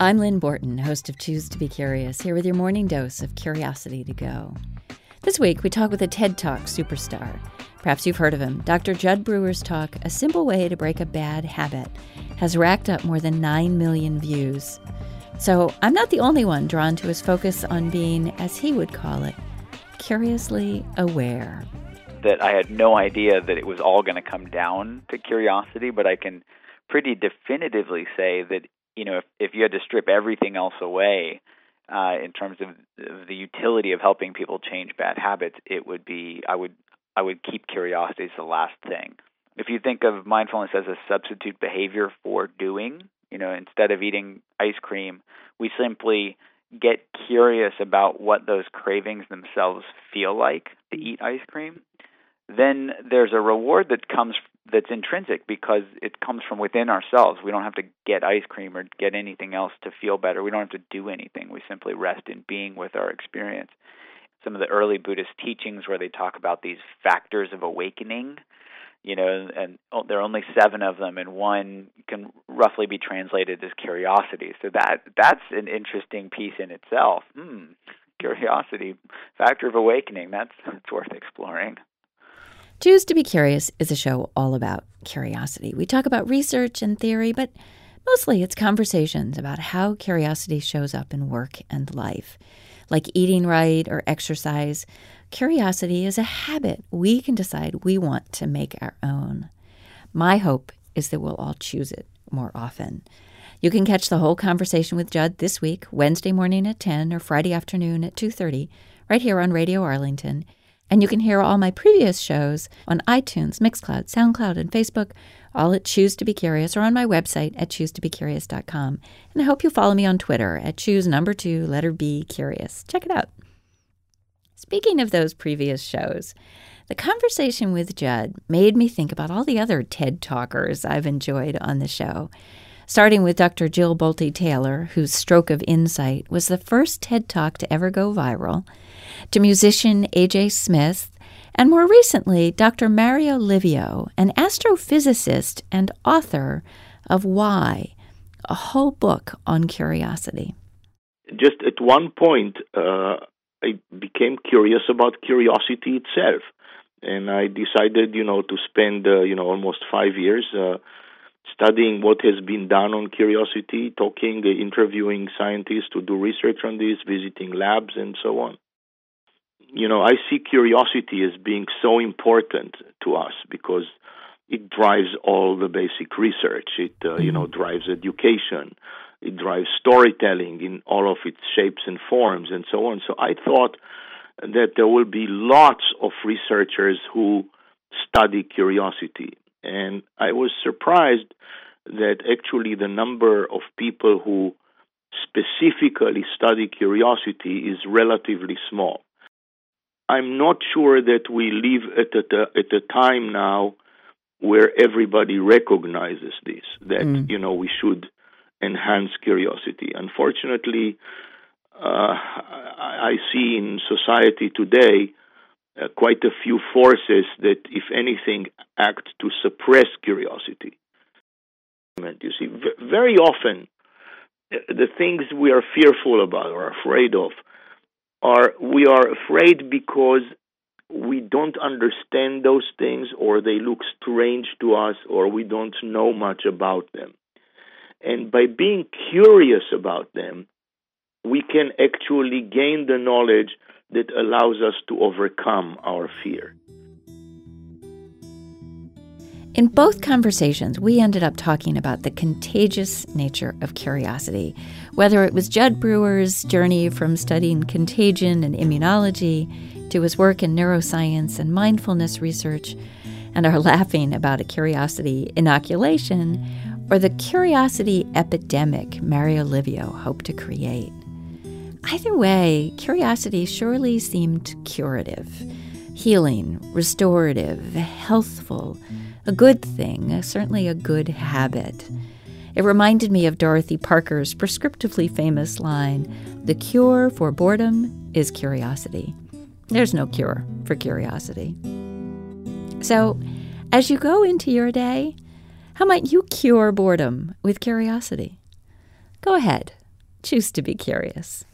I'm Lynn Borton, host of Choose to Be Curious, here with your morning dose of curiosity to go. This week, we talk with a TED Talk superstar. Perhaps you've heard of him. Dr. Jud Brewer's talk, A Simple Way to Break a Bad Habit, has racked up more than 9 million views. So I'm not the only one drawn to his focus on being, as he would call it, curiously aware. That I had no idea that it was all going to come down to curiosity, but I can pretty definitively say that you know, if, if you had to strip everything else away uh, in terms of the utility of helping people change bad habits, it would be I would I would keep curiosity as the last thing. If you think of mindfulness as a substitute behavior for doing, you know, instead of eating ice cream, we simply get curious about what those cravings themselves feel like to eat ice cream. Then there's a reward that comes that's intrinsic because it comes from within ourselves. We don't have to get ice cream or get anything else to feel better. We don't have to do anything. We simply rest in being with our experience. Some of the early Buddhist teachings where they talk about these factors of awakening, you know, and there are only seven of them, and one can roughly be translated as curiosity. So that that's an interesting piece in itself. Hmm, curiosity, factor of awakening. That's that's worth exploring. Choose to Be Curious is a show all about curiosity. We talk about research and theory, but mostly it's conversations about how curiosity shows up in work and life. Like eating right or exercise, curiosity is a habit we can decide we want to make our own. My hope is that we'll all choose it more often. You can catch the whole conversation with Jud this week, Wednesday morning at 10 or Friday afternoon at 2:30, right here on Radio Arlington. And you can hear all my previous shows on iTunes, Mixcloud, SoundCloud, and Facebook, all at Choose to Be Curious or on my website at choosetobecurious.com. And I hope you follow me on Twitter at choose number two, letter B, curious. Check it out. Speaking of those previous shows, the conversation with Jud made me think about all the other TED talkers I've enjoyed on the show starting with Dr. Jill Bolte Taylor, whose Stroke of Insight was the first TED Talk to ever go viral, to musician A.J. Smith, and more recently, Dr. Mario Livio, an astrophysicist and author of Why, a whole book on curiosity. Just at one point, uh, I became curious about curiosity itself. And I decided, you know, to spend, uh, you know, almost five years uh, studying what has been done on curiosity, talking, uh, interviewing scientists to do research on this, visiting labs, and so on. You know, I see curiosity as being so important to us because it drives all the basic research. It, uh, you know, mm-hmm. drives education. It drives storytelling in all of its shapes and forms, and so on. So I thought that there will be lots of researchers who study curiosity and I was surprised that actually the number of people who specifically study curiosity is relatively small. I'm not sure that we live at a, at a time now where everybody recognizes this, that, mm. you know, we should enhance curiosity. Unfortunately, uh, I see in society today uh, quite a few forces that, if anything, act to suppress curiosity. You see, v- very often uh, the things we are fearful about or afraid of are we are afraid because we don't understand those things or they look strange to us or we don't know much about them. And by being curious about them, we can actually gain the knowledge that allows us to overcome our fear. In both conversations, we ended up talking about the contagious nature of curiosity, whether it was Jud Brewer's journey from studying contagion and immunology to his work in neuroscience and mindfulness research, and our laughing about a curiosity inoculation, or the curiosity epidemic Mario Livio hoped to create. Either way, curiosity surely seemed curative, healing, restorative, healthful, a good thing, certainly a good habit. It reminded me of Dorothy Parker's prescriptively famous line The cure for boredom is curiosity. There's no cure for curiosity. So, as you go into your day, how might you cure boredom with curiosity? Go ahead choose to be curious.